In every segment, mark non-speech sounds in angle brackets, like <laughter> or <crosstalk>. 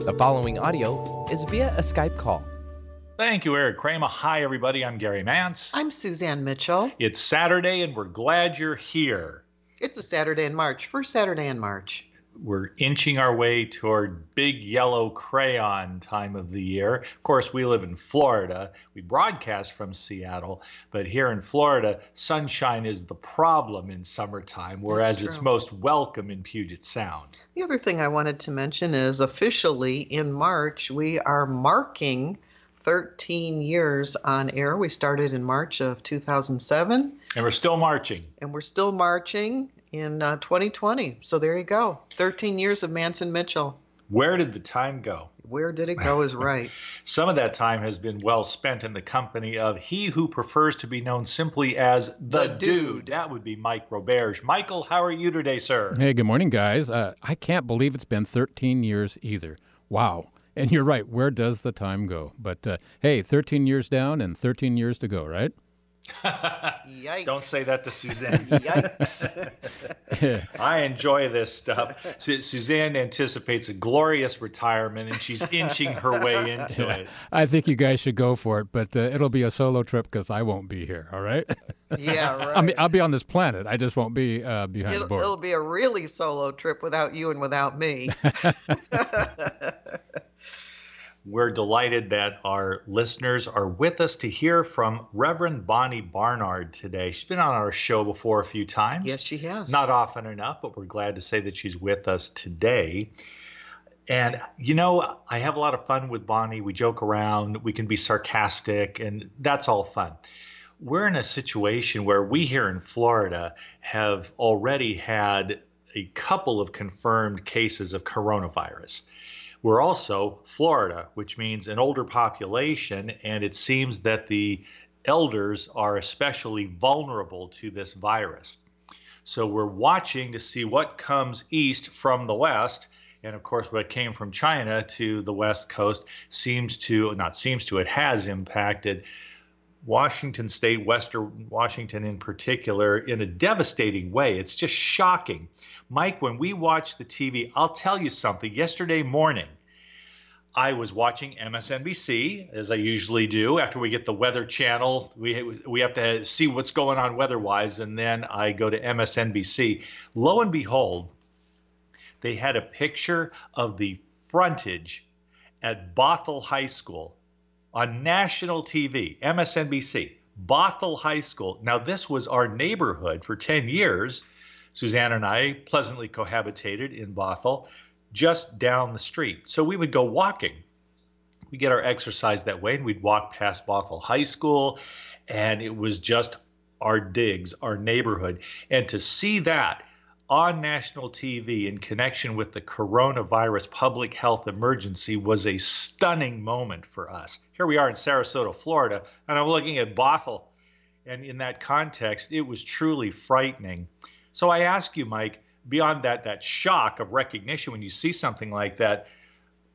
The following audio is via a Skype call. Thank you, Eric Kramer. Hi, everybody. I'm Gary Mance. I'm Suzanne Mitchell. It's Saturday, and we're glad you're here. It's a Saturday in March, first Saturday in March we're inching our way toward big yellow crayon time of the year. Of course, we live in Florida. We broadcast from Seattle, but here in Florida, sunshine is the problem in summertime, whereas it's most welcome in Puget Sound. The other thing I wanted to mention is officially in March, we are marking 13 years on air. We started in March of 2007. And we're still marching. And we're still marching in uh, 2020. So there you go. 13 years of Mance and Mitchell. Where did the time go? Where did it go is right. <laughs> Some of that time has been well spent in the company of he who prefers to be known simply as the, the dude. dude. That would be Mike Roberge. Michael, how are you today, sir? Hey, good morning, guys. Uh, I can't believe it's been 13 years either. Wow. And you're right. Where does the time go? But uh, hey, 13 years down and 13 years to go, right? Yikes. <laughs> Don't say that to Suzanne. Yikes. <laughs> I enjoy this stuff. Suzanne anticipates a glorious retirement and she's inching her way into yeah. it. I think you guys should go for it, but uh, it'll be a solo trip because I won't be here, all right? <laughs> Yeah, right. I mean, I'll be on this planet. I just won't be uh, behind it'll, the board. It'll be a really solo trip without you and without me. We're delighted that our listeners are with us to hear from Reverend Bonnie Barnard today. She's been on our show before a few times. Yes, she has. Not often enough, but we're glad to say that she's with us today. And, you know, I have a lot of fun with Bonnie. We joke around, we can be sarcastic, and that's all fun. We're in a situation where we here in Florida have already had a couple of confirmed cases of coronavirus. We're also Florida, which means an older population, and it seems that the elders are especially vulnerable to this virus. So we're watching to see what comes east from the west. And of course, what came from China to the west coast seems to, not seems to, it has impacted Washington state, Western Washington in particular, in a devastating way. It's just shocking. Mike, when we watch the TV, I'll tell you something. Yesterday morning, I was watching MSNBC as I usually do. After we get the Weather Channel, we we have to see what's going on weather-wise, and then I go to MSNBC. Lo and behold, they had a picture of the frontage at Bothell High School on national TV, MSNBC, Bothell High School. Now, this was our neighborhood for 10 years. Suzanne and I pleasantly cohabitated in Bothell, just down the street. So we would go walking. We get our exercise that way, and we'd walk past Bothell High School, and it was just our digs, our neighborhood. And to see that on national TV in connection with the coronavirus public health emergency was a stunning moment for us. Here we are in Sarasota, Florida, and I'm looking at Bothell. And in that context, it was truly frightening. So I ask you, Mike, beyond that that shock of recognition when you see something like that,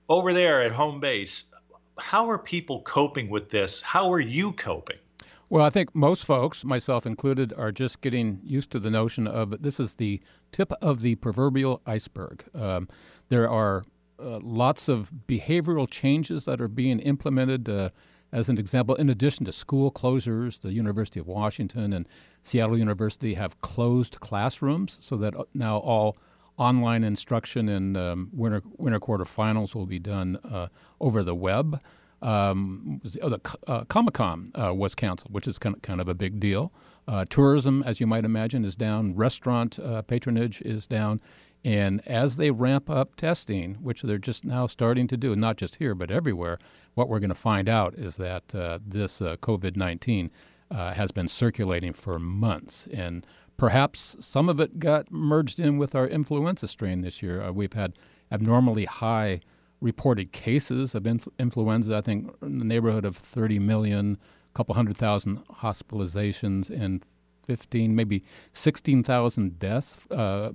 over there at home base, how are people coping with this? How are you coping? Well, I think most folks, myself included, are just getting used to the notion of this is the tip of the proverbial iceberg. Um, there are uh, lots of behavioral changes that are being implemented. Uh, as an example, in addition to school closures, the University of Washington and Seattle University have closed classrooms so that uh, now all online instruction in um, winter, winter quarter finals will be done uh, over the web um, oh, the uh, Comic Con uh, was canceled, which is kind of, kind of a big deal. Uh, tourism, as you might imagine, is down. Restaurant uh, patronage is down. And as they ramp up testing, which they're just now starting to do, not just here, but everywhere, what we're going to find out is that uh, this uh, COVID 19 has been circulating for months. And perhaps some of it got merged in with our influenza strain this year. we've had abnormally high reported cases of influenza, I think in the neighborhood of 30 million, a couple hundred thousand hospitalizations, and 15, maybe 16,000 deaths. Uh,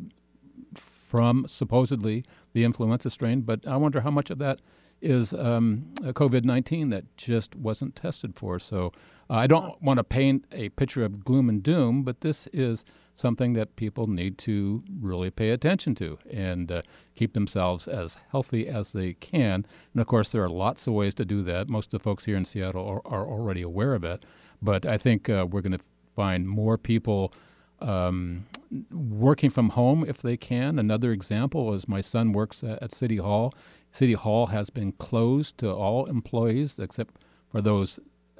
from supposedly the influenza strain, but I wonder how much of that is um, COVID 19 that just wasn't tested for. So uh, I don't want to paint a picture of gloom and doom, but this is something that people need to really pay attention to and uh, keep themselves as healthy as they can. And of course, there are lots of ways to do that. Most of the folks here in Seattle are, are already aware of it. But I think uh, we're going to find more people um, working from home if they can. Another example is my son works at City Hall. City Hall has been closed to all employees except for those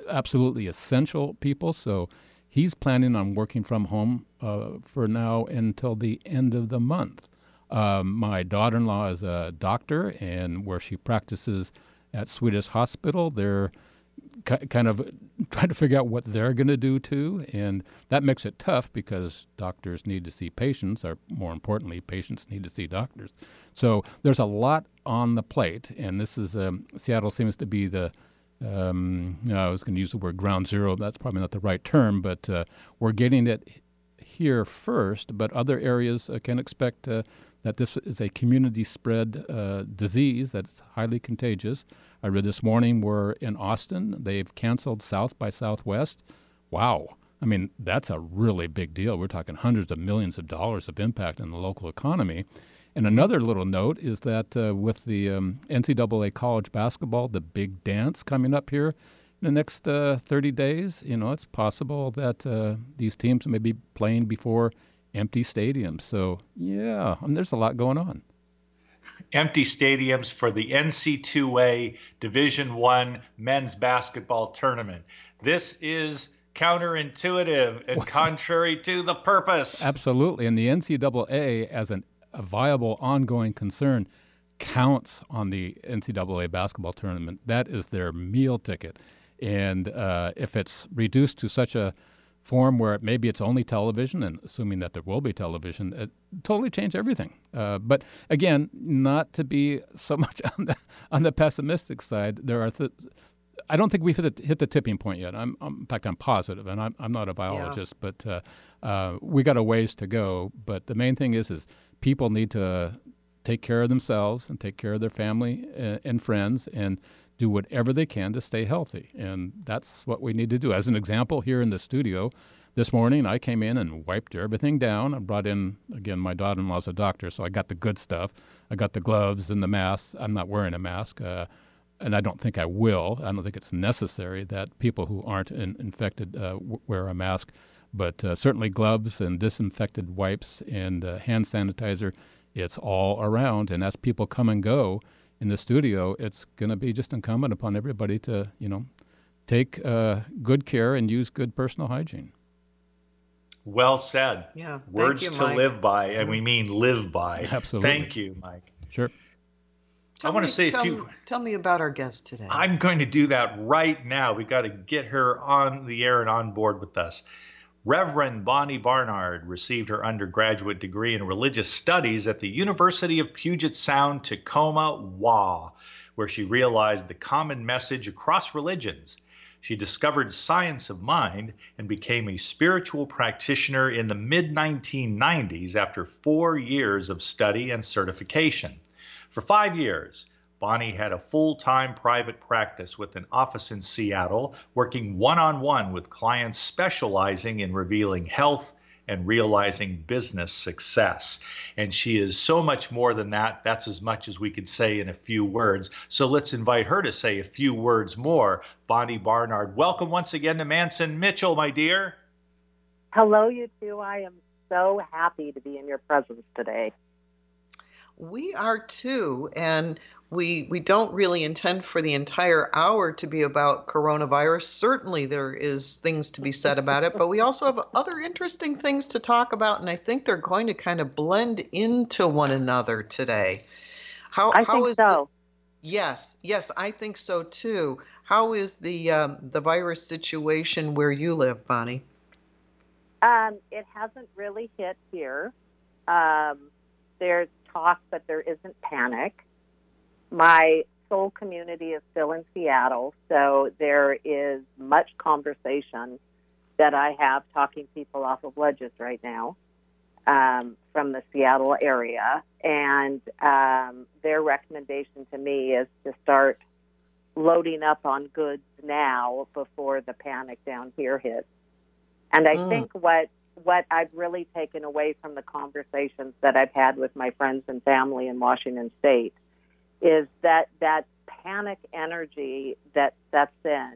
absolutely essential people. So he's planning on working from home uh, for now until the end of the month. Um, my daughter in law is a doctor, and where she practices at Swedish Hospital, they're kind of <laughs> trying to figure out what they're going to do too, and that makes it tough because doctors need to see patients, or more importantly, patients need to see doctors. So there's a lot on the plate, and this is um, Seattle seems to be the um, I was going to use the word ground zero. That's probably not the right term, but uh, we're getting it here first. But other areas uh, can expect uh, that this is a community spread uh, disease that's highly contagious. I read this morning we're in Austin. They've canceled South by Southwest. Wow. I mean, that's a really big deal. We're talking hundreds of millions of dollars of impact in the local economy. And another little note is that uh, with the um, NCAA college basketball, the big dance coming up here in the next uh, 30 days, you know, it's possible that uh, these teams may be playing before empty stadiums. So, yeah, I mean, there's a lot going on. Empty stadiums for the NC2A Division One men's basketball tournament. This is counterintuitive and contrary to the purpose. Absolutely. And the NCAA, as an a viable ongoing concern counts on the NCAA basketball tournament. That is their meal ticket. And uh, if it's reduced to such a form where maybe it's only television, and assuming that there will be television, it totally change everything. Uh, but again, not to be so <laughs> much on the on the pessimistic side. There are. Th- I don't think we've hit the, hit the tipping point yet. I'm, I'm, in fact, I'm positive, and I'm, I'm not a biologist, yeah. but uh, uh, we got a ways to go. But the main thing is, is people need to take care of themselves and take care of their family and friends and do whatever they can to stay healthy. And that's what we need to do. As an example, here in the studio this morning, I came in and wiped everything down. I brought in, again, my daughter in law's a doctor, so I got the good stuff. I got the gloves and the mask. I'm not wearing a mask. Uh, and I don't think I will. I don't think it's necessary that people who aren't in, infected uh, w- wear a mask. But uh, certainly gloves and disinfected wipes and uh, hand sanitizer, it's all around. And as people come and go in the studio, it's going to be just incumbent upon everybody to, you know, take uh, good care and use good personal hygiene. Well said. Yeah. Words you, to Mike. live by, and we mean live by. Absolutely. Thank you, Mike. Sure. Tell I want me, to say tell, a few. Tell me about our guest today. I'm going to do that right now. We got to get her on the air and on board with us. Reverend Bonnie Barnard received her undergraduate degree in religious studies at the University of Puget Sound, Tacoma, WA, where she realized the common message across religions. She discovered science of mind and became a spiritual practitioner in the mid 1990s after four years of study and certification. For five years, Bonnie had a full time private practice with an office in Seattle, working one on one with clients specializing in revealing health and realizing business success. And she is so much more than that. That's as much as we could say in a few words. So let's invite her to say a few words more. Bonnie Barnard, welcome once again to Mance and Mitchell, my dear. Hello, you two. I am so happy to be in your presence today. We are too, and we we don't really intend for the entire hour to be about coronavirus. Certainly, there is things to be said about it, but we also have other interesting things to talk about, and I think they're going to kind of blend into one another today. How I how think is so. the, yes yes I think so too. How is the um, the virus situation where you live, Bonnie? Um, it hasn't really hit here. Um, there's talk, but there isn't panic. My soul community is still in Seattle, so there is much conversation that I have talking people off of ledges right now. um, from the Seattle area, and um, their recommendation to me is to start loading up on goods now before the panic down here hits. And I Mm. think what what I've really taken away from the conversations that I've had with my friends and family in Washington State is that that panic energy that sets in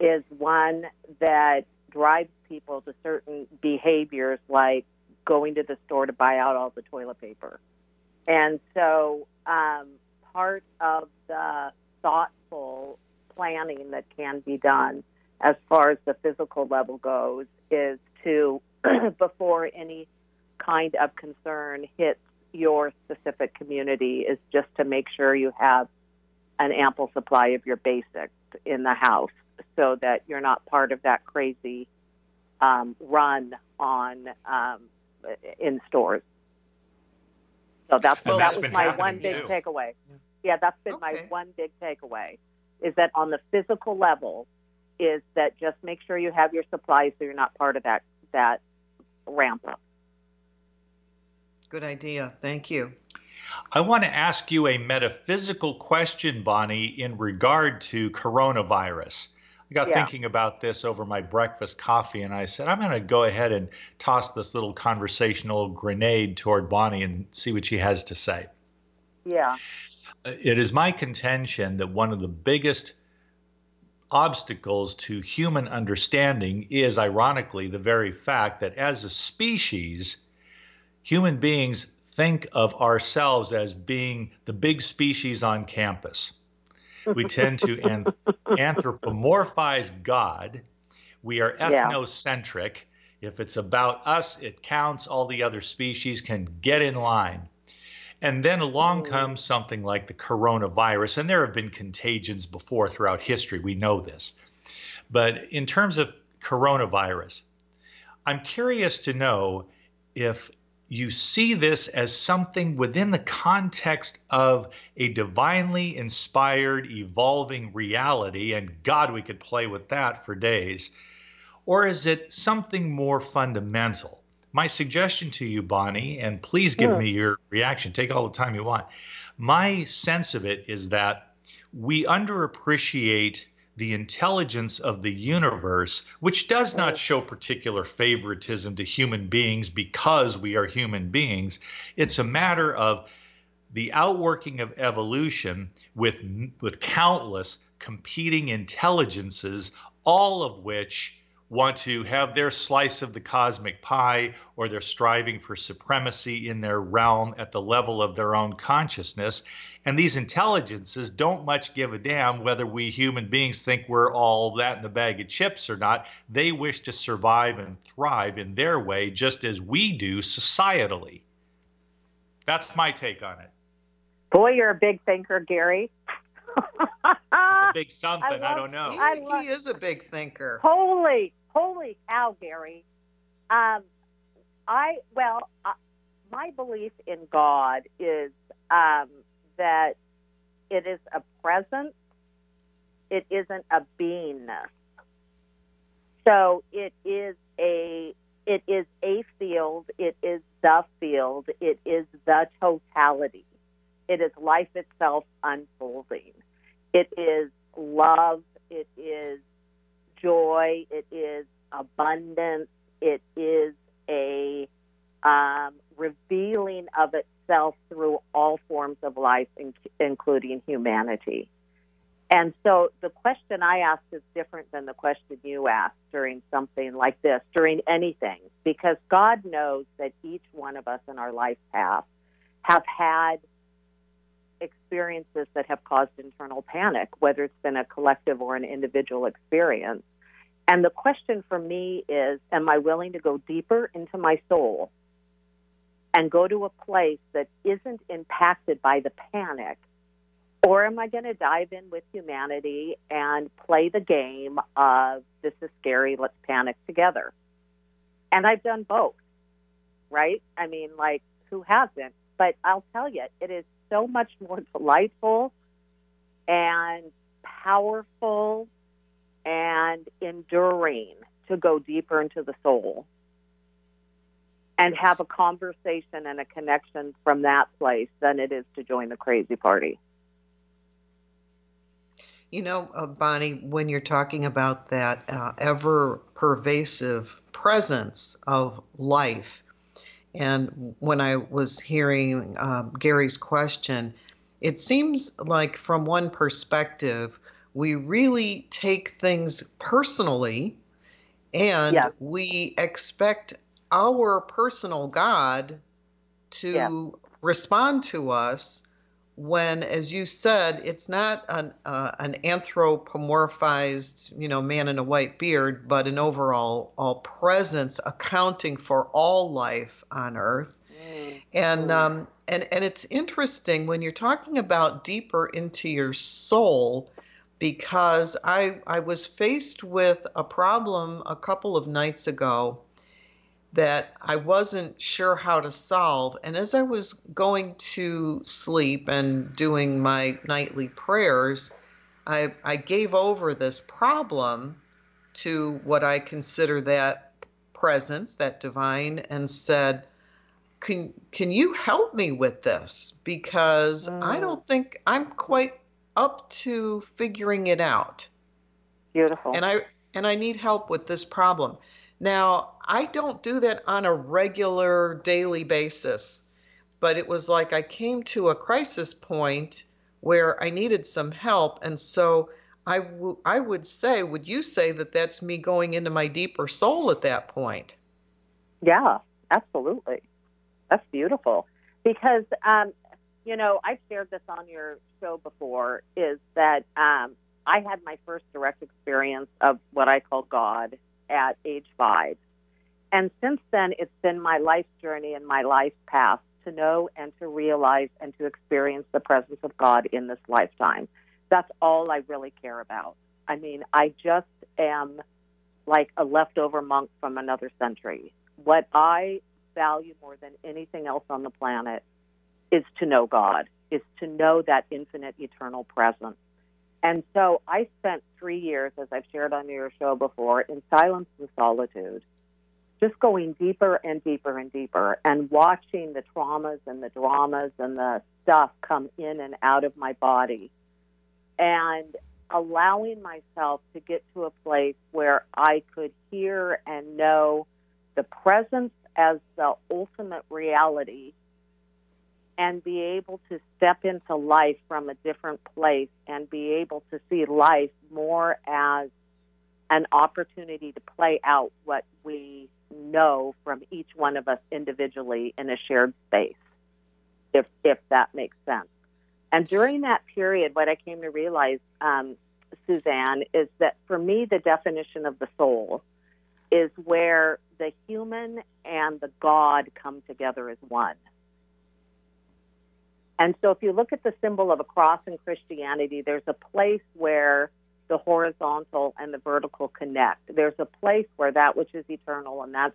is one that drives people to certain behaviors like going to the store to buy out all the toilet paper. And so um, part of the thoughtful planning that can be done as far as the physical level goes is to, <clears throat> before any kind of concern hits your specific community, is just to make sure you have an ample supply of your basics in the house so that you're not part of that crazy um, run on um, in stores. So that's Well, that that's was my one big too. takeaway. Yeah, that's been my one big takeaway is that on the physical level is that just make sure you have your supplies so you're not part of that that ramp up. Good idea. Thank you. I want to ask you a metaphysical question, Bonnie, in regard to coronavirus. I got Yeah. thinking about this over my breakfast coffee, and I said, I'm going to go ahead and toss this little conversational grenade toward Bonnie and see what she has to say. Yeah. Uh, it is my contention that one of the biggest obstacles to human understanding is, ironically, the very fact that as a species, human beings think of ourselves as being the big species on campus. We tend to an- <laughs> anthropomorphize God. We are Yeah. ethnocentric. If it's about us, it counts. All the other species can get in line. And then along Mm. comes something like the coronavirus, and there have been contagions before throughout history. We know this. But in terms of coronavirus, I'm curious to know if you see this as something within the context of a divinely inspired, evolving reality, and God, we could play with that for days, or is it something more fundamental? My suggestion to you, Bonnie, and please give me your reaction, take all the time you want. My sense of it is that we underappreciate the intelligence of the universe, which does not show particular favoritism to human beings because we are human beings. It's a matter of the outworking of evolution with, with countless competing intelligences, all of which want to have their slice of the cosmic pie or they're striving for supremacy in their realm at the level of their own consciousness. And these intelligences don't much give a damn whether we human beings think we're all that in a bag of chips or not. They wish to survive and thrive in their way, just as we do societally. That's my take on it. Boy, you're a big thinker, Gary. <laughs> A big something, I, love- don't know. He, I love- he is a big thinker. Holy, holy cow, Gary. Um, I well, uh, my belief in God is um, that it is a presence. It isn't a beingness. So it is a it is a field. It is the field. It is the totality. It is life itself unfolding. It is love. It is joy. It is abundance. It is a um, revealing of itself through all forms of life, in, including humanity. And so the question I ask is different than the question you asked during something like this, during anything, because God knows that each one of us in our life path have had experiences that have caused internal panic, whether it's been a collective or an individual experience. And the question for me is Am I willing to go deeper into my soul and go to a place that isn't impacted by the panic? Or am I going to dive in with humanity and play the game of this is scary, let's panic together? And I've done both, right? I mean, like, who hasn't? But I'll tell you, it is so much more delightful and powerful and enduring to go deeper into the soul. and have a conversation and a connection from that place than it is to join the crazy party. You know, uh, Bonnie, when you're talking about that uh, ever pervasive presence of life, and when I was hearing uh, Gary's question, it seems like from one perspective, we really take things personally and yeah. we expect our personal God to yeah. respond to us when, as you said, it's not an uh, an anthropomorphized, you know, man in a white beard, but an overall all presence accounting for all life on Earth. Mm. And um, and and it's interesting when you're talking about deeper into your soul because I I was faced with a problem a couple of nights ago that I wasn't sure how to solve. And as I was going to sleep and doing my nightly prayers, I, I gave over this problem to what I consider that presence, that divine, and said, can, can you help me with this? Because mm. I don't think I'm quite up to figuring it out. Beautiful. And I and I need help with this problem. Now, I don't do that on a regular daily basis, but it was like I came to a crisis point where I needed some help. And so I, w- I would say, would you say that that's me going into my deeper soul at that point? Yeah, absolutely. That's beautiful. Because, um, you know, I've shared this on your show before, is that um, I had my first direct experience of what I call God at age five. And since then, it's been my life journey and my life path to know and to realize and to experience the presence of God in this lifetime. That's all I really care about. I mean, I just am like a leftover monk from another century. What I value more than anything else on the planet is to know God, is to know that infinite eternal presence. And so I spent three years, as I've shared on your show before, in silence and solitude just going deeper and deeper and deeper and watching the traumas and the dramas and the stuff come in and out of my body and allowing myself to get to a place where I could hear and know the presence as the ultimate reality and be able to step into life from a different place and be able to see life more as an opportunity to play out what we know from each one of us individually in a shared space, if if that makes sense. And during that period, what I came to realize, um, Suzanne, is that for me, the definition of the soul is where the human and the God come together as one. And so, if you look at the symbol of a cross in Christianity, there's a place where the horizontal and the vertical connect. There's a place where that which is eternal and that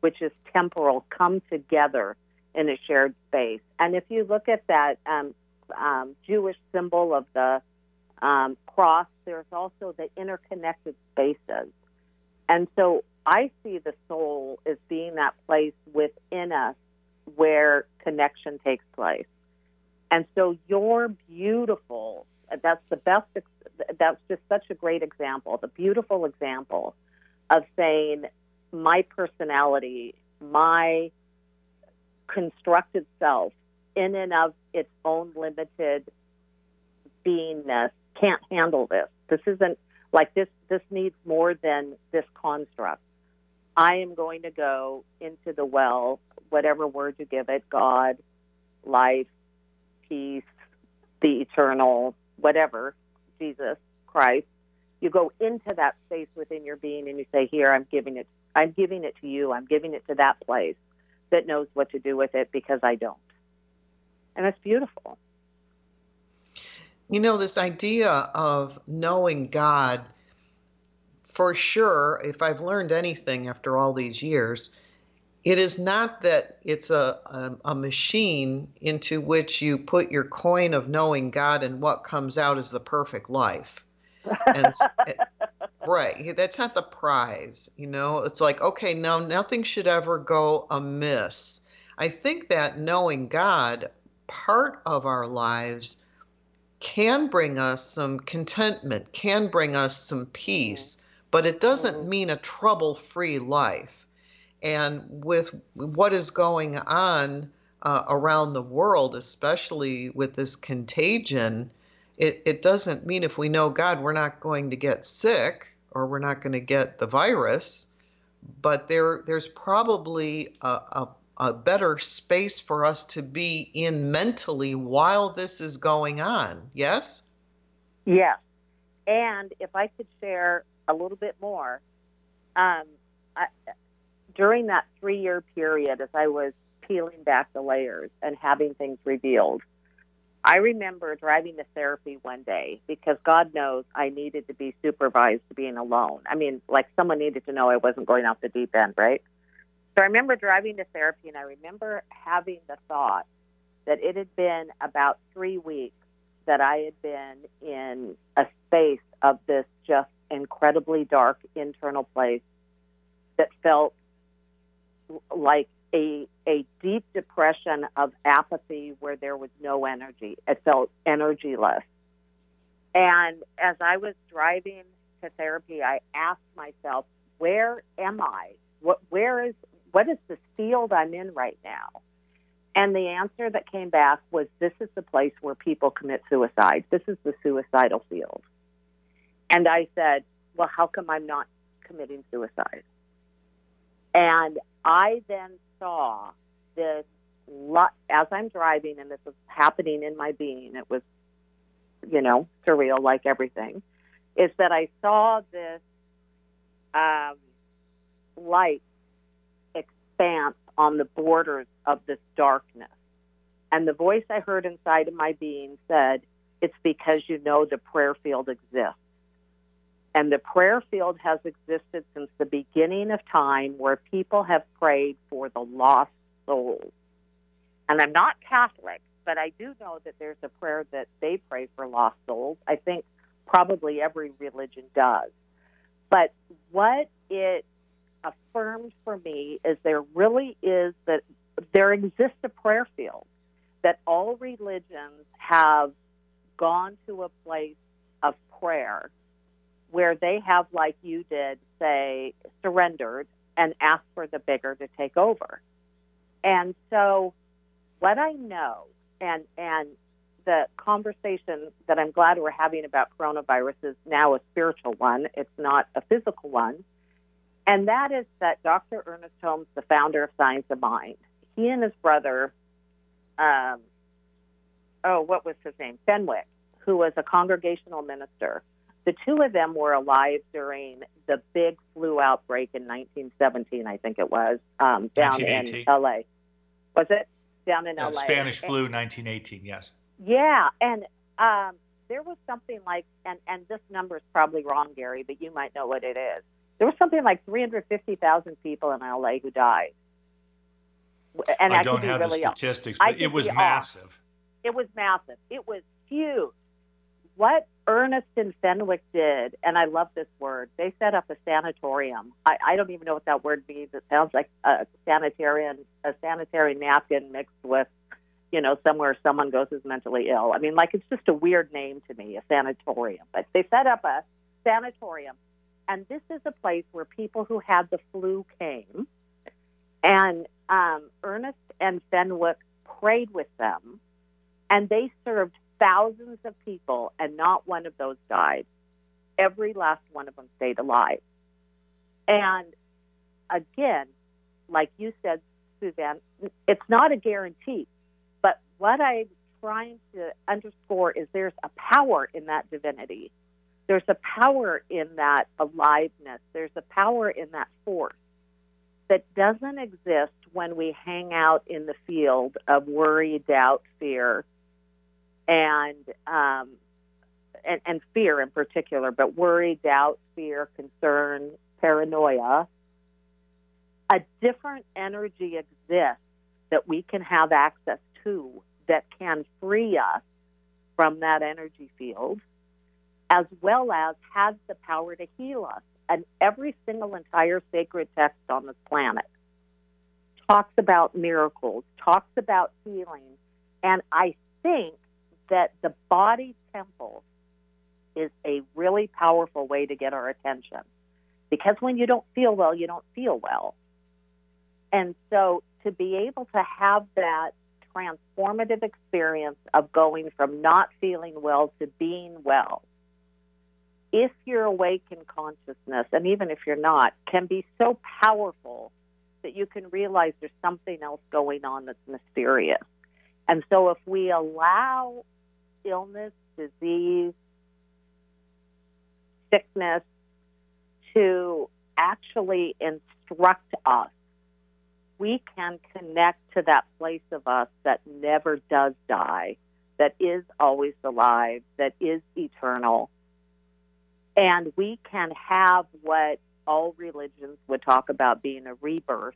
which is temporal come together in a shared space. And if you look at that um, um, Jewish symbol of the um, cross, there's also the interconnected spaces. And so I see the soul as being that place within us where connection takes place. And so you're beautiful. That's the best that's just such a great example, the beautiful example of saying my personality, my constructed self, in and of its own limited beingness, can't handle this. This isn't like this. This needs more than this construct. I am going to go into the well, whatever word you give it God, life, peace, the eternal, whatever, Jesus Christ, you go into that space within your being and you say, "Here, I'm giving it. I'm giving it to you. I'm giving it to that place that knows what to do with it because I don't." And it's beautiful. You know, this idea of knowing God, for sure, if I've learned anything after all these years, it is not that it's a, a, a, machine into which you put your coin of knowing God and what comes out is the perfect life. And, <laughs> right. That's not the prize. You know, it's like, okay, now nothing should ever go amiss. I think that knowing God, part of our lives, can bring us some contentment, can bring us some peace, but it doesn't Mhm. mean a trouble free life. And with what is going on uh, around the world, especially with this contagion, it, it doesn't mean if we know God, we're not going to get sick or we're not going to get the virus. But there, there's probably a, a, a better space for us to be in mentally while this is going on. Yes? Yes. And if I could share a little bit more, um, I, during that three year period, as I was peeling back the layers and having things revealed, I remember driving to therapy one day because God knows I needed to be supervised to being alone. I mean, like someone needed to know I wasn't going off the deep end, right? So I remember driving to therapy and I remember having the thought that it had been about three weeks that I had been in a space of this just incredibly dark internal place that felt like a a deep depression of apathy where there was no energy. It felt energyless. And as I was driving to therapy, I asked myself, where am I? What where is what is this field I'm in right now? And the answer that came back was this is the place where people commit suicide. This is the suicidal field. And I said, well, how come I'm not committing suicide? And I then saw this as I'm driving, and this was happening in my being. It was, you know, surreal like everything. Is that I saw this um, light expanse on the borders of this darkness. And the voice I heard inside of my being said, It's because you know the prayer field exists. And the prayer field has existed since the beginning of time where people have prayed for the lost souls. And I'm not Catholic, but I do know that there's a prayer that they pray for lost souls. I think probably every religion does. But what it affirmed for me is there really is that there exists a prayer field that all religions have gone to a place of prayer where they have, like you did, say, surrendered and asked for the bigger to take over. And so, what I know, and and the conversation that I'm glad we're having about coronavirus is now a spiritual one. It's not a physical one. And that is that Dr. Ernest Holmes, the founder of Science of Mind, he and his brother, um, oh, what was his name? Fenwick, who was a congregational minister. The two of them were alive during the big flu outbreak in 1917, I think it was, um, down in LA. Was it? Down in Uh, LA. Spanish And- flu, 1918. Yes. yeah, and um, there was something like, and and this number is probably wrong, Gary, but you might know what it is. There was something like 350,000 people in LA who died. And I, don't have really the statistics, but it was be off. massive. It was massive. It was huge. What Ernest and Fenwick did, and I love this word, they set up a sanatorium. I, I don't even know what that word means. It sounds like a sanitarian, a sanitary napkin mixed with, you know, somewhere someone goes who's mentally ill. I mean, like it's just a weird name to me, a sanatorium. But they set up a sanatorium, and this is a place where people who had the flu came, and um, Ernest and Fenwick prayed with them, and they served thousands of people, and not one of those died. Every last one of them stayed alive. And again, like you said, Suzanne, it's not a guarantee. But what I'm trying to underscore is there's a power in that divinity. There's a power in that aliveness. There's a power in that force that doesn't exist when we hang out in the field of worry, doubt, fear, and um, and, and fear in particular, but worry, doubt, fear, concern, paranoia. A different energy exists that we can have access to that can free us from that energy field. as well as has the power to heal us. And every single entire sacred text on this planet talks about miracles, talks about healing. And I think that the body temple is a really powerful way to get our attention. Because when you don't feel well, you don't feel well. And so to be able to have that transformative experience of going from not feeling well to being well, if you're awake in consciousness, and even if you're not, can be so powerful that you can realize there's something else going on that's mysterious. And so if we allow illness, disease, sickness to actually instruct us, we can connect to that place of us that never does die, that is always alive, that is eternal. And we can have what all religions would talk about being a rebirth,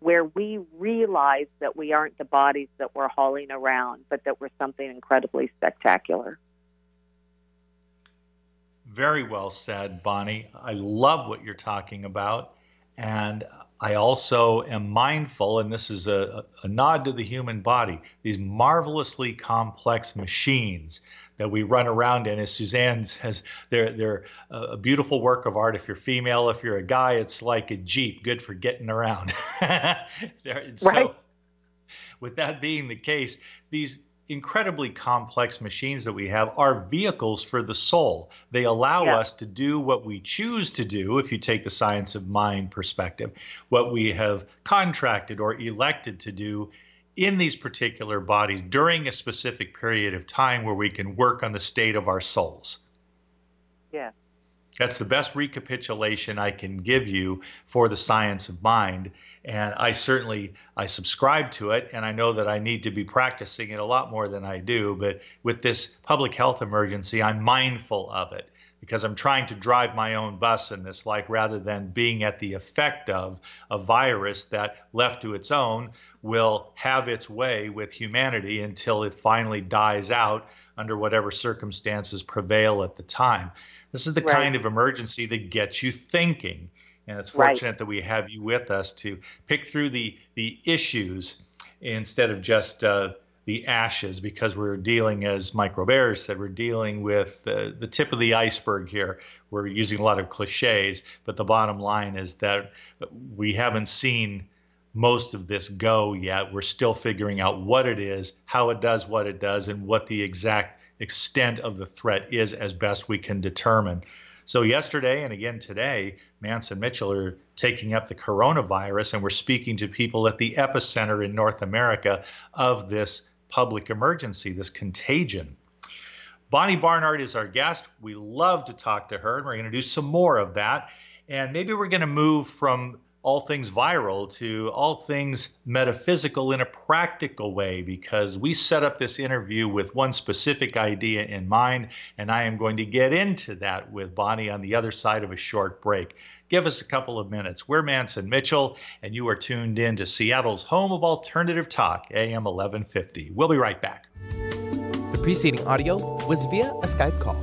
where we realize that we aren't the bodies that we're hauling around, but that we're something incredibly spectacular. Very well said, Bonnie. I love what you're talking about. And I also am mindful, and this is a, a nod to the human body, these marvelously complex machines that we run around in. As Suzanne says, they're they're a beautiful work of art. If you're female, if you're a guy, it's like a jeep, good for getting around. <laughs> right. So, with that being the case, these incredibly complex machines that we have are vehicles for the soul. They allow yeah. us to do what we choose to do, if you take the science of mind perspective, what we have contracted or elected to do in these particular bodies during a specific period of time where we can work on the state of our souls. Yeah. That's the best recapitulation I can give you for the science of mind and I certainly I subscribe to it and I know that I need to be practicing it a lot more than I do but with this public health emergency I'm mindful of it because I'm trying to drive my own bus in this life rather than being at the effect of a virus that left to its own will have its way with humanity until it finally dies out under whatever circumstances prevail at the time. This is the right. kind of emergency that gets you thinking and it's fortunate right. that we have you with us to pick through the the issues instead of just uh, the ashes because we're dealing as Mike Roberge said we're dealing with uh, the tip of the iceberg here. We're using a lot of cliches but the bottom line is that we haven't seen most of this go yet. We're still figuring out what it is how it does what it does and what the exact extent of the threat is as best we can determine. So yesterday and again today, Mance and Mitchell are taking up the coronavirus, and we're speaking to people at the epicenter in North America of this public emergency, this contagion. Bonnie Barnard is our guest. We love to talk to her, and we're going to do some more of that. And maybe we're going to move from all things viral to all things metaphysical in a practical way because we set up this interview with one specific idea in mind, and I am going to get into that with Bonnie on the other side of a short break. Give us a couple of minutes. We're Mance and Mitchell, and you are tuned in to Seattle's home of alternative talk, AM 1150. We'll be right back. The preceding audio was via a Skype call.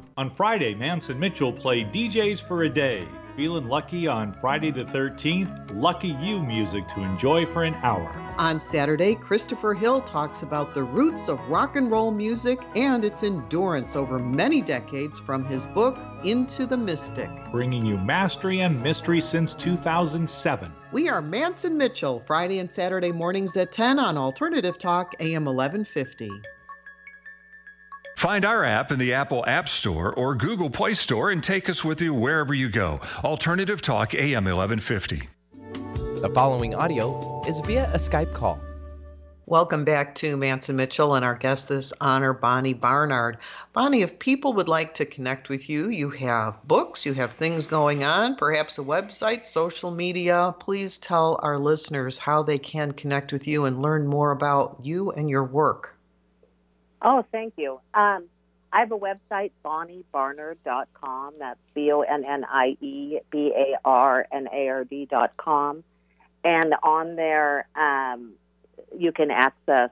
On Friday, Mance and Mitchell play DJs for a Day. Feeling lucky on Friday the 13th? Lucky You music to enjoy for an hour. On Saturday, Christopher Hill talks about the roots of rock and roll music and its endurance over many decades from his book, Into the Mystic. Bringing you mastery and mystery since 2007. We are Mance and Mitchell, Friday and Saturday mornings at 10 on Alternative Talk, AM 1150. Find our app in the Apple App Store or Google Play Store and take us with you wherever you go. Alternative Talk AM 1150. The following audio is via a Skype call. Welcome back to Mance and Mitchell and our guest this honor, Bonnie Barnard. Bonnie, if people would like to connect with you, you have books, you have things going on, perhaps a website, social media. Please tell our listeners how they can connect with you and learn more about you and your work. Oh, thank you. Um, I have a website, bonniebarnard.com. That's B O N N I E B A R N A R D.com. And on there, um, you can access,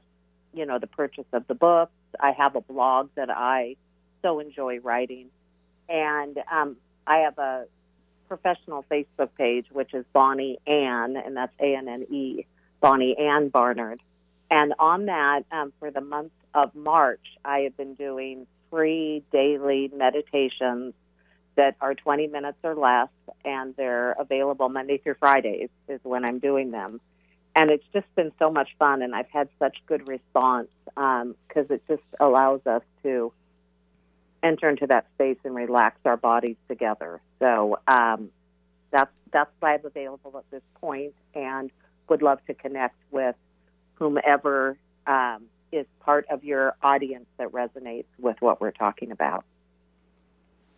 you know, the purchase of the books. I have a blog that I so enjoy writing. And um, I have a professional Facebook page, which is Bonnie Ann, and that's A N N E, Bonnie Ann Barnard. And on that, um, for the month of March, I have been doing free daily meditations that are 20 minutes or less, and they're available Monday through Fridays, is when I'm doing them. And it's just been so much fun, and I've had such good response because um, it just allows us to enter into that space and relax our bodies together. So um, that's that's why I'm available at this point, and would love to connect with whomever um, is part of your audience that resonates with what we're talking about.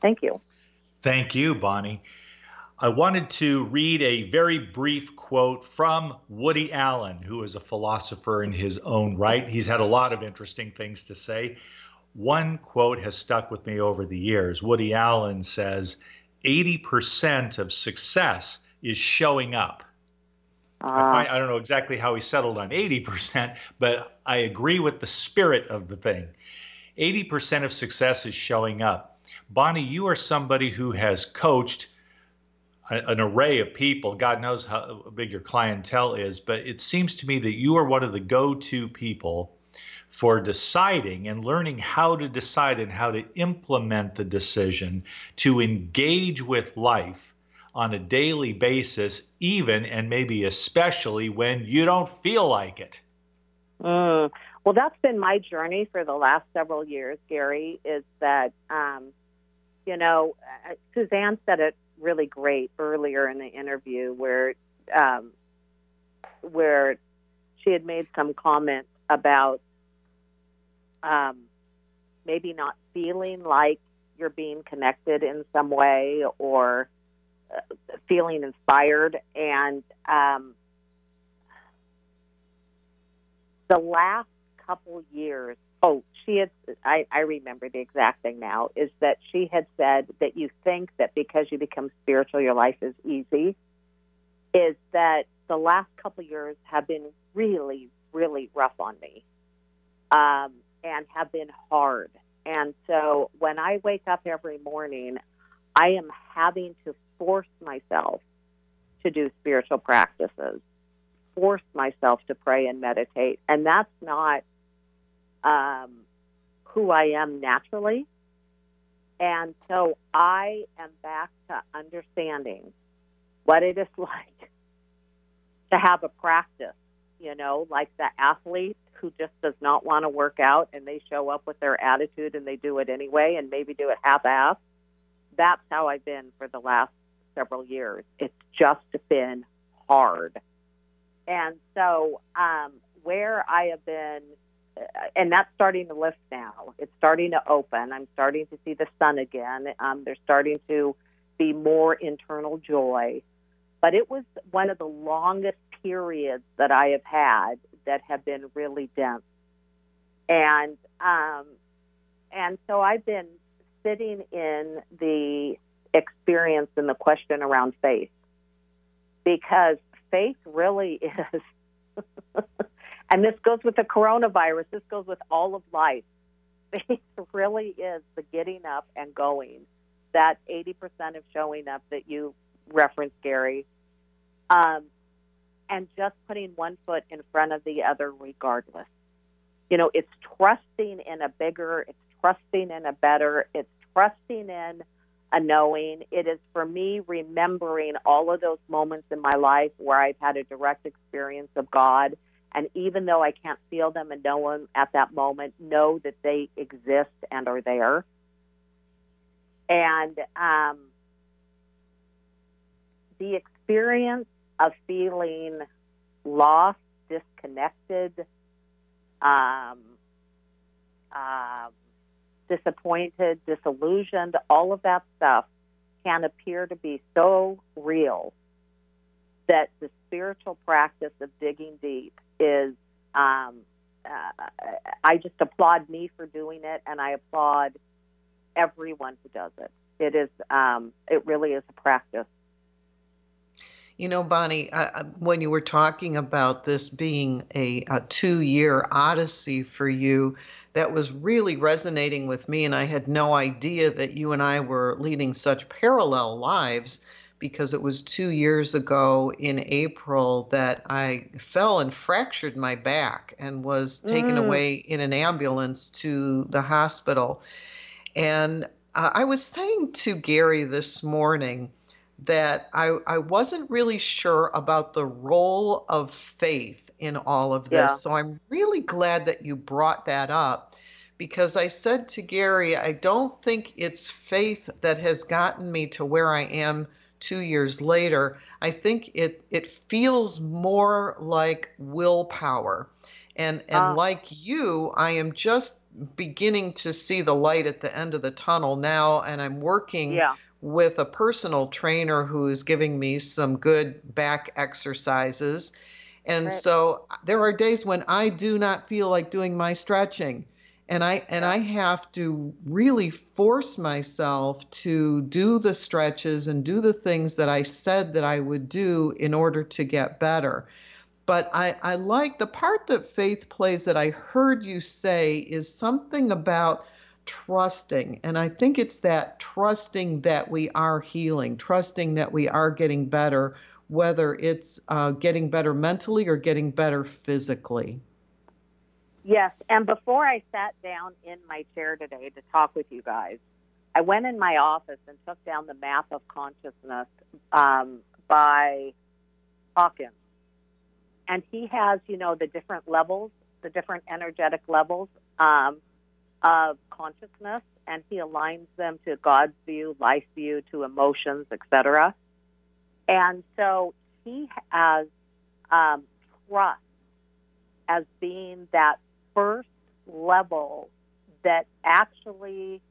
Thank you. Thank you, Bonnie. I wanted to read a very brief quote from Woody Allen, who is a philosopher in his own right. He's had a lot of interesting things to say. One quote has stuck with me over the years. Woody Allen says 80% of success is showing up. I, find, ah. I don't know exactly how he settled on 80%, but I agree with the spirit of the thing. 80% of success is showing up. Bonnie, you are somebody who has coached an array of people. God knows how big your clientele is, but it seems to me that you are one of the go to people for deciding and learning how to decide and how to implement the decision to engage with life on a daily basis, even and maybe especially when you don't feel like it. Mm. Well, that's been my journey for the last several years, Gary, is that, um, you know, uh, Suzanne said it really great earlier in the interview where, um, where she had made some comment about um, maybe not feeling like you're being connected in some way or feeling inspired. And um, the last couple years, oh, she had, I, I remember the exact thing now, is that she had said that you think that because you become spiritual, your life is easy, is that the last couple years have been really, really rough on me um, and have been hard. And so when I wake up every morning, I am having to force myself to do spiritual practices, force myself to pray and meditate. And that's not um, who I am naturally. And so I am back to understanding what it is <laughs> like to have a practice, you know, like the athlete who just does not want to work out and they show up with their attitude and they do it anyway and maybe do it half ass. That's how I've been for the last several years. It's just been hard. And so, um, where I have been, uh, and that's starting to lift now. It's starting to open. I'm starting to see the sun again. Um, there's starting to be more internal joy. But it was one of the longest periods that I have had that have been really dense. And um, and so I've been sitting in the experience and the question around faith. Because faith really <laughs> is and this goes with the coronavirus this goes with all of life. Faith really is the getting up and going. That 80% of showing up that you referenced gary. Um, and just putting one foot in front of the other regardless. You know it's trusting in a bigger it's trusting in a better it's trusting in a knowing. It is for me remembering all of those moments in my life where I've had a direct experience of God. And even though I can't feel them and know them at that moment, know that they exist and are there. And um, the experience of feeling lost, disconnected, um, uh, disappointed, disillusioned, all of that stuff can appear to be so real that the spiritual practice of digging deep is. Um, uh, I just applaud me for doing it, and I applaud everyone who does it. It is, um, it really is a practice. You know, Bonnie, uh, when you were talking about this being a, a two year odyssey for you, that was really resonating with me. And I had no idea that you and I were leading such parallel lives because it was two years ago in April that I fell and fractured my back and was taken mm. away in an ambulance to the hospital. And uh, I was saying to Gary this morning that I, I wasn't really sure about the role of faith in all of this. Yeah. So I'm really glad that you brought that up because I said to Gary, I don't think it's faith that has gotten me to where I am two years later. I think it it feels more like willpower. And and uh, like you, I am just beginning to see the light at the end of the tunnel now and I'm working yeah. With a personal trainer who is giving me some good back exercises and right. so there are days when I do not feel like doing my stretching. And I and I have to really force myself to do the stretches and do the things that I said that I would do in order to get better. But I, I like the part that faith plays that I heard you say is something about trusting. And I think it's that trusting that we are healing, trusting that we are getting better whether it's uh, getting better mentally or getting better physically. Yes, and before I sat down in my chair today to talk with you guys, I went in my office and took down the Map of Consciousness um, by Hawkins. And he has, you know, the different levels, the different energetic levels um, of consciousness, and he aligns them to God's view, life view, to emotions, etc. And so he has um, trust as being that first level that actually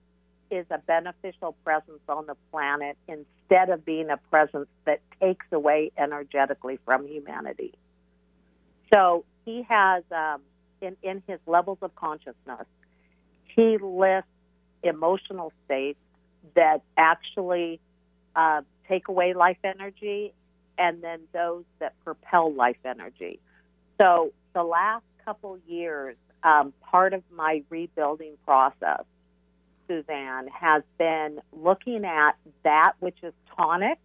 is a beneficial presence on the planet instead of being a presence that takes away energetically from humanity. So he has, um, in, in his levels of consciousness, he lists emotional states that actually uh, take away life energy and then those that propel life energy. So the last couple years, um, part of my rebuilding process, Suzanne, has been looking at that which is tonic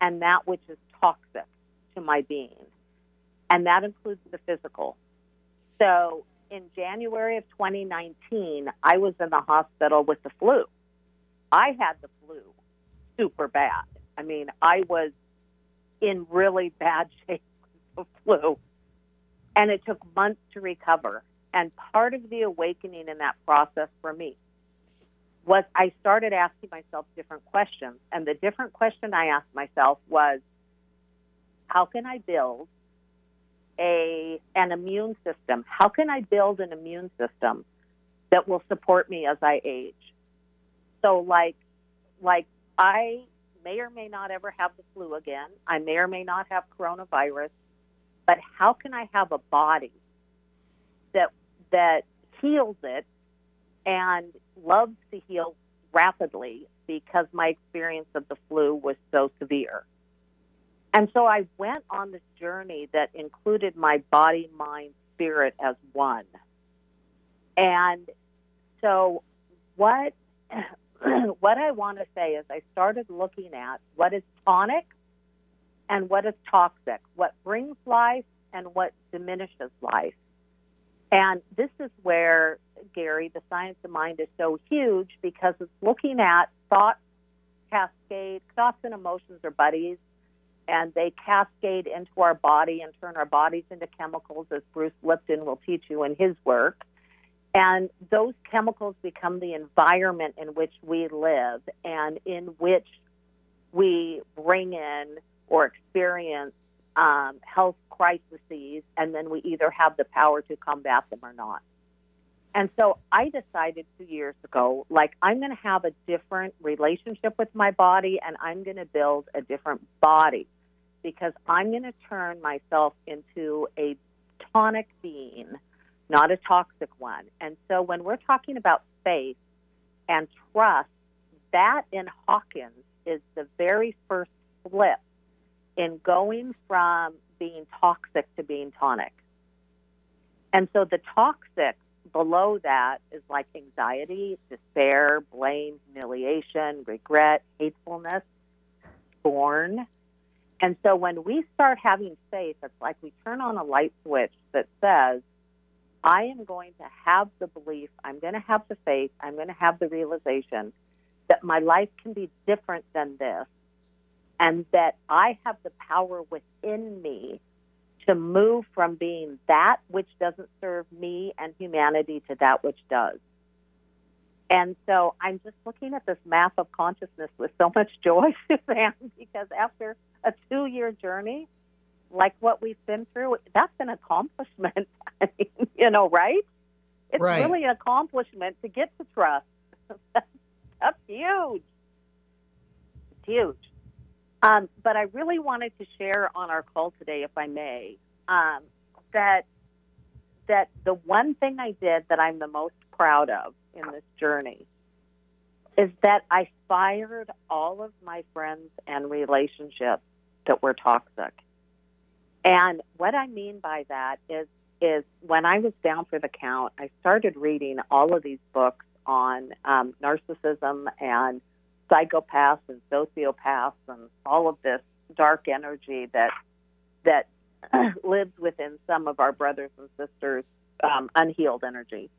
and that which is toxic to my being. And that includes the physical. So in January of 2019, I was in the hospital with the flu. I had the flu super bad. I mean, I was in really bad <laughs> shape with the flu, and it took months to recover. And part of the awakening in that process for me was I started asking myself different questions. And the different question I asked myself was, how can I build a an immune system? How can I build an immune system that will support me as I age? So like like I may or may not ever have the flu again. I may or may not have coronavirus, but how can I have a body that that heals it and loves to heal rapidly because my experience of the flu was so severe. And so I went on this journey that included my body, mind, spirit as one. And so what <clears throat> what I want to say is I started looking at what is tonic and what is toxic, what brings life and what diminishes life. And this is where, Gary, the science of mind is so huge because it's looking at thought cascade, thoughts and emotions are buddies, and they cascade into our body and turn our bodies into chemicals, as Bruce Lipton will teach you in his work. And those chemicals become the environment in which we live and in which we bring in or experience um, health crises, and then we either have the power to combat them or not. And so I decided two years ago, like, I'm going to have a different relationship with my body and I'm going to build a different body because I'm going to turn myself into a tonic being, not a toxic one. And so when we're talking about faith and trust, that in Hawkins is the very first flip in going from being toxic to being tonic. And so the toxic below that is like anxiety, despair, blame, humiliation, regret, hatefulness, scorn. And so when we start having faith, it's like we turn on a light switch that says, I am going to have the belief, I'm going to have the faith, I'm going to have the realization that my life can be different than this and that I have the power within me to move from being that which doesn't serve me and humanity to that which does. And so I'm just looking at this map of consciousness with so much joy, <laughs> Suzanne, because after a two year journey, like what we've been through, that's an accomplishment. <laughs> I mean, you know, right? It's right. really an accomplishment to get to trust. <laughs> that's, that's huge. It's huge. Um, but I really wanted to share on our call today, if I may, um, that that the one thing I did that I'm the most proud of in this journey is that I fired all of my friends and relationships that were toxic. And what I mean by that is is when I was down for the count, I started reading all of these books on um, narcissism and psychopaths and sociopaths and all of this dark energy that that <clears throat> lives within some of our brothers and sisters um, unhealed energy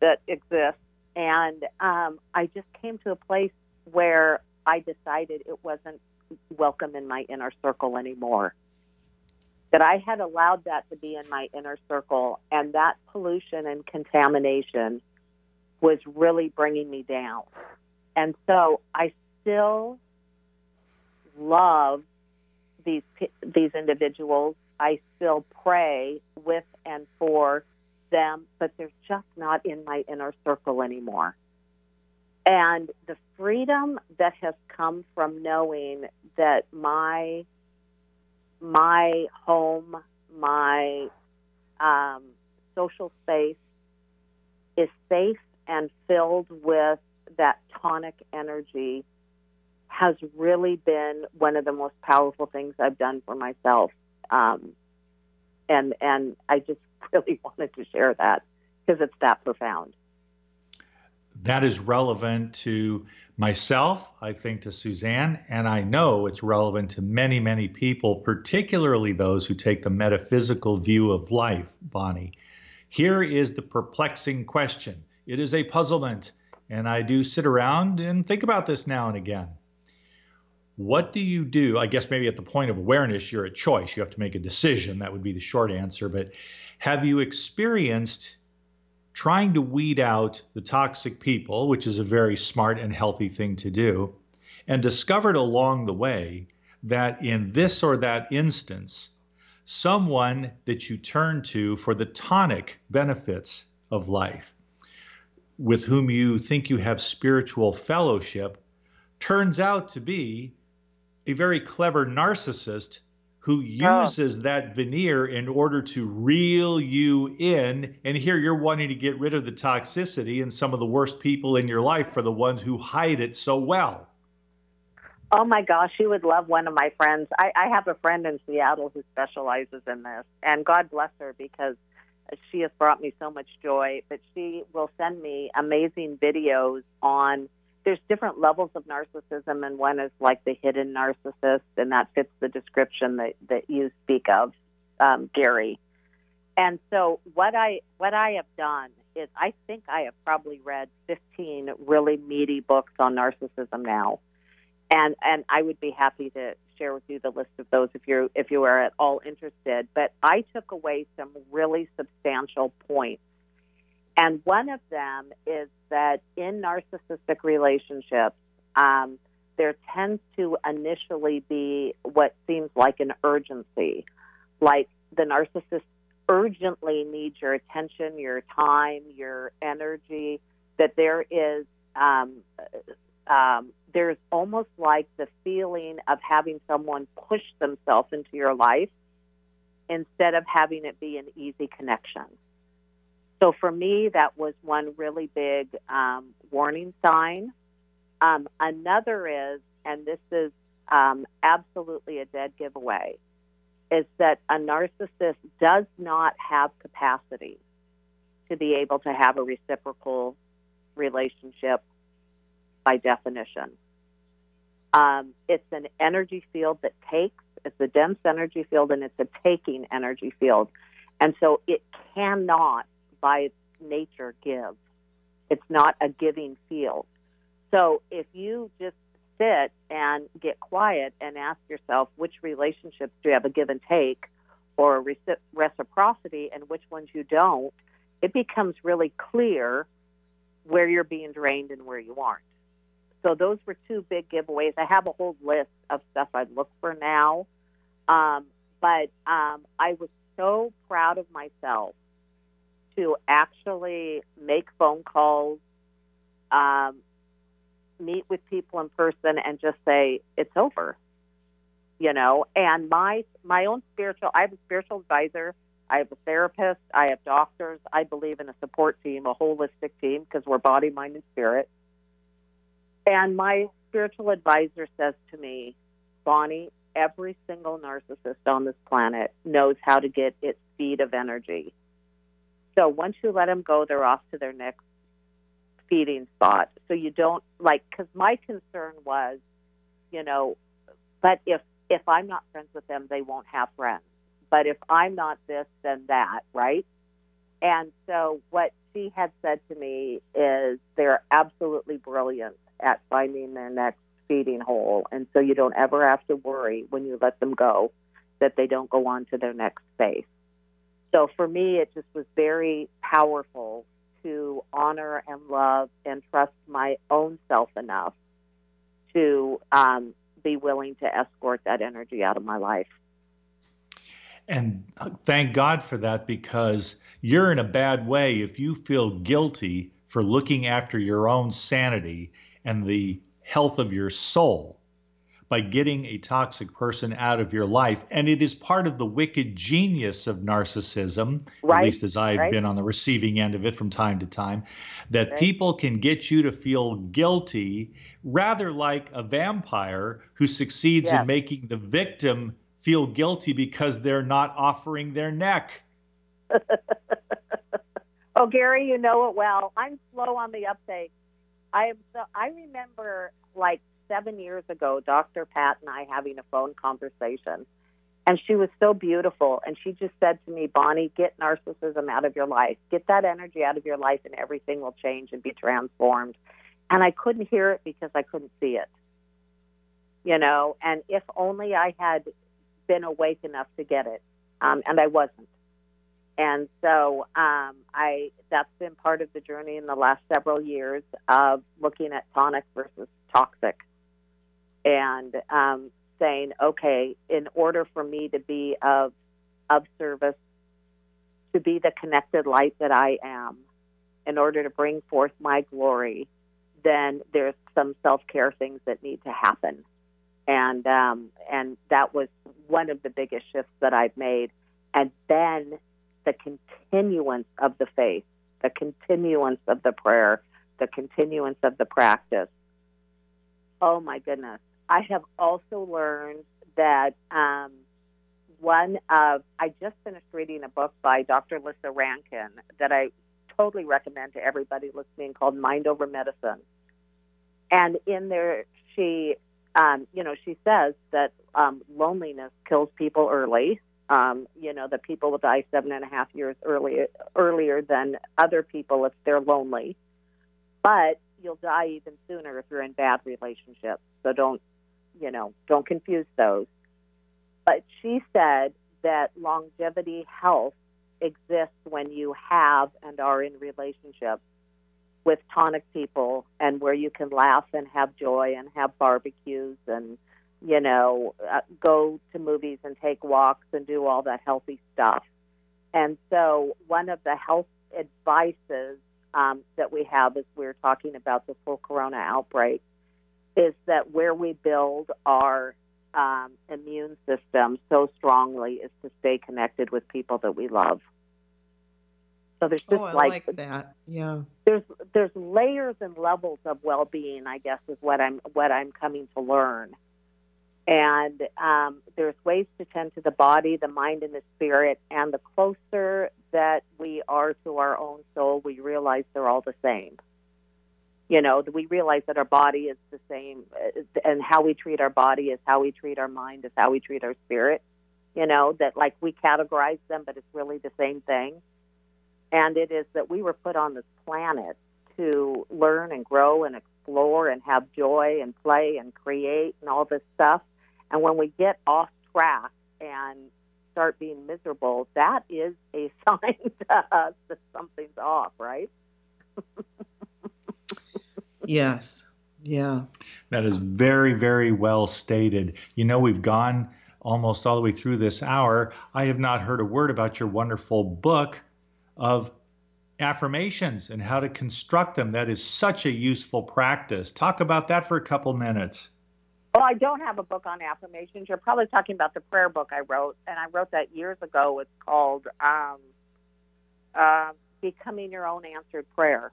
that exists. And um, i just came to a place where i decided it wasn't welcome in my inner circle anymore. That i had allowed that to be in my inner circle and that pollution and contamination was really bringing me down and so I still love these these individuals. I still pray with and for them, but they're just not in my inner circle anymore. And the freedom that has come from knowing that my my home, my um, social space is safe and filled with that tonic energy has really been one of the most powerful things I've done for myself. Um, and and I just <laughs> really wanted to share that because it's that profound. That is relevant to myself, I think to Suzanne, and I know it's relevant to many, many people, particularly those who take the metaphysical view of life, Bonnie. Here is the perplexing question. It is a puzzlement and I do sit around and think about this now and again. What do you do? I guess maybe at the point of awareness, you're at choice. You have to make a decision. That would be the short answer. But have you experienced trying to weed out the toxic people, which is a very smart and healthy thing to do, and discovered along the way that in this or that instance, someone that you turn to for the tonic benefits of life, with whom you think you have spiritual fellowship, turns out to be a very clever narcissist who oh. uses oh. that veneer in order to reel you in. And here you're wanting to get rid of the toxicity, and some of the worst people in your life for the ones who hide it so well. Oh my gosh, you would love one of my friends. I, I have a friend in Seattle who specializes in this, and God bless her because she has brought me so much joy. But she will send me amazing videos on there's different levels of narcissism, and one is like the hidden narcissist, and that fits the description that, that you speak of, um, Gary. And so what I what I have done is I think I have probably read 15 really meaty books on narcissism now, and and I would be happy to share with you the list of those if you're if you are at all interested. But I took away some really substantial points and one of them is that in narcissistic relationships, um, there tends to initially be what seems like an urgency, like the narcissist urgently needs your attention, your time, your energy. That there is, um, um, there's almost like the feeling of having someone push themselves into your life instead of having it be an easy connection. So for me, that was one really big um, warning sign. Um, another is, and this is um, absolutely a dead giveaway, is that a narcissist does not have capacity to be able to have a reciprocal relationship by definition. Um, it's an energy field that takes, it's a dense energy field, and it's a taking energy field. And so it cannot by its nature give. It's not a giving field. So if you just sit and get quiet and ask yourself which relationships do you have a give and take or a reciprocity and which ones you don't, it becomes really clear where you're being drained and where you aren't. So those were two big giveaways. I have a whole list of stuff I look for now, um, but um, I was so proud of myself to actually make phone calls, um, meet with people in person, and just say it's over. You know, and my my own spiritual. I have a spiritual advisor. I have a therapist. I have doctors. I believe in a support team, a holistic team, because we're body, mind, and spirit. And my spiritual advisor says to me, Bonnie, every single narcissist on this planet knows how to get its feed of energy. So once you let them go, they're off to their next feeding spot. So you don't like because my concern was, you know, but if if I'm not friends with them, they won't have friends. But if I'm not this, then that, right? And so what she had said to me is they're absolutely brilliant at finding their next feeding hole, and so you don't ever have to worry when you let them go that they don't go on to their next space. So for me, it just was very powerful to honor and love and trust my own self enough to um, be willing to escort that energy out of my life. And thank God for that because you're in a bad way if you feel guilty for looking after your own sanity and the health of your soul by getting a toxic person out of your life. And it is part of the wicked genius of narcissism, right. at least as I've right. been on the receiving end of it from time to time, that right. people can get you to feel guilty, rather like a vampire who succeeds in making the victim feel guilty because they're not offering their neck. <laughs> oh, Gary, you know it well. I'm slow on the uptake. I am so I remember like seven years ago, Dr. Pat and I having a phone conversation. And she was so beautiful. And she just said to me, Bonnie, get narcissism out of your life. Get that energy out of your life, and everything will change and be transformed. and I couldn't hear it because I couldn't see it. You know, and if only I had been awake enough to get it, um, and I wasn't. And so um, I that's been part of the journey in the last several years of looking at tonic versus toxic, and um, saying, okay, in order for me to be of of service, to be the connected light that I am, in order to bring forth my glory, then there's some self care things that need to happen. And um, and that was one of the biggest shifts that I've made. And then the continuance of the faith, the continuance of the prayer, the continuance of the practice. Oh my goodness. I have also learned that um, one of, I just finished reading a book by Dr. Lissa Rankin that I totally recommend to everybody listening called Mind Over Medicine. And in there, she, um, you know, she says that um, loneliness kills people early. Um, you know, that people will die seven and a half years earlier earlier than other people if they're lonely. But you'll die even sooner if you're in bad relationships. So don't, you know, don't confuse those. But she said that longevity health exists when you have and are in relationships with tonic people and where you can laugh and have joy and have barbecues and you know uh, go to movies and take walks and do all that healthy stuff and so one of the health advices um, that we have as we're talking about the full corona outbreak is that where we build our um, immune system so strongly is to stay connected with people that we love so there's just oh, I like, like that. Yeah. there's there's layers and levels of well-being. I guess is what I'm what I'm coming to learn. And um, there's ways to tend to the body, the mind, and the spirit. And the closer that we are to our own soul, we realize they're all the same. You know, we realize that our body is the same, uh, and how we treat our body is how we treat our mind, is how we treat our spirit. You know, that like we categorize them, but it's really the same thing and it is that we were put on this planet to learn and grow and explore and have joy and play and create and all this stuff. And when we get off track and start being miserable, that is a <laughs> sign to us that something's off, right? yes. Yeah. That is very, very well stated. You know, we've gone almost all the way through this hour. I have not heard a word about your wonderful book of affirmations and how to construct them. That is such a useful practice. Talk about that for a couple minutes. Well, I don't have a book on affirmations. You're probably talking about the prayer book I wrote, and I wrote that years ago. It's called um, uh, Becoming Your Own Answered Prayer.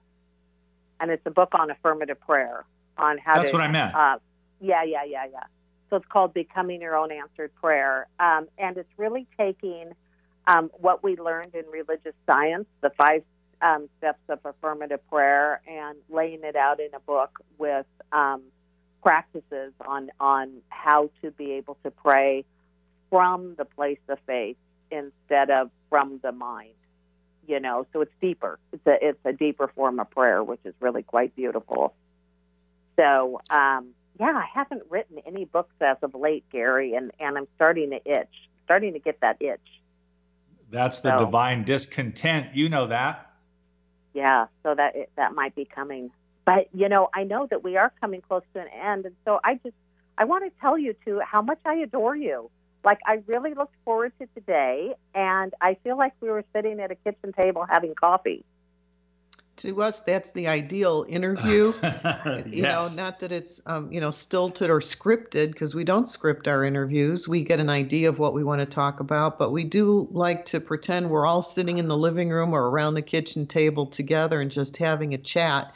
And it's a book on affirmative prayer, on how That's to. what I meant. Uh, yeah, yeah, yeah, yeah. So it's called Becoming Your Own Answered Prayer. Um, and it's really taking um, what we learned in religious science, the five um, steps of affirmative prayer, and laying it out in a book with um, practices on on how to be able to pray from the place of faith instead of from the mind. You know, so it's deeper. It's a it's a deeper form of prayer, which is really quite beautiful. So, um, yeah, I haven't written any books as of late, Gary, and and I'm starting to itch, starting to get that itch. That's the So- divine discontent. You know that. Yeah, so that that might be coming. But you know, I know that we are coming close to an end, and so I just I want to tell you too how much I adore you. Like I really looked forward to today, and I feel like we were sitting at a kitchen table having coffee. To us, that's the ideal interview. <laughs> you know Yes. not that it's um, you know stilted or scripted because we don't script our interviews we get an idea of what we want to talk about but we do like to pretend we're all sitting in the living room or around the kitchen table together and just having a chat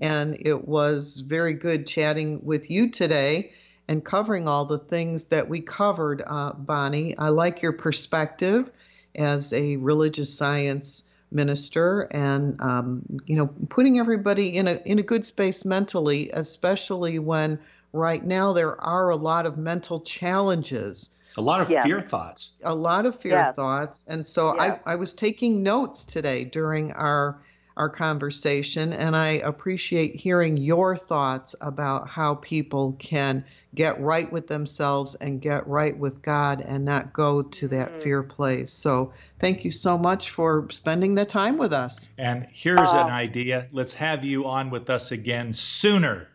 and it was very good chatting with you today and covering all the things that we covered uh, bonnie i like your perspective as a religious science minister and um, you know putting everybody in a in a good space mentally especially when right now there are a lot of mental challenges A lot of Yeah. fear thoughts. a lot of fear Yes. thoughts and so Yeah. I, I was taking notes today during our our conversation, and I appreciate hearing your thoughts about how people can get right with themselves and get right with God and not go to that mm-hmm. fear place. So, thank you so much for spending the time with us. And here's uh, an idea let's have you on with us again sooner.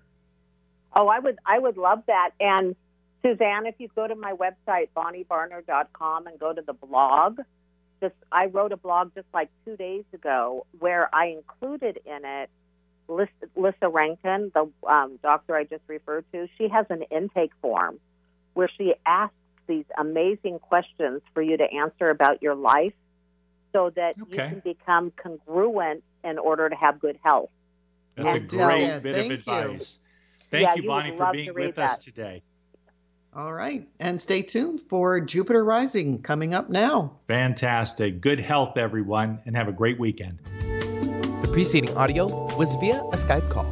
Oh, I would, I would love that. And Suzanne, if you go to my website, bonniebarnard.com, and go to the blog, just I wrote a blog just like two days ago where I included in it Lissa Rankin, the um, doctor I just referred to. She has an intake form where she asks these amazing questions for you to answer about your life so that okay. you can become congruent in order to have good health. That's and a great so, bit of advice. You. Thank yeah, you, Bonnie, for being with that. us today. All right. And stay tuned for Jupiter Rising coming up now. Fantastic. Good health, everyone, and have a great weekend. The preceding audio was via a Skype call.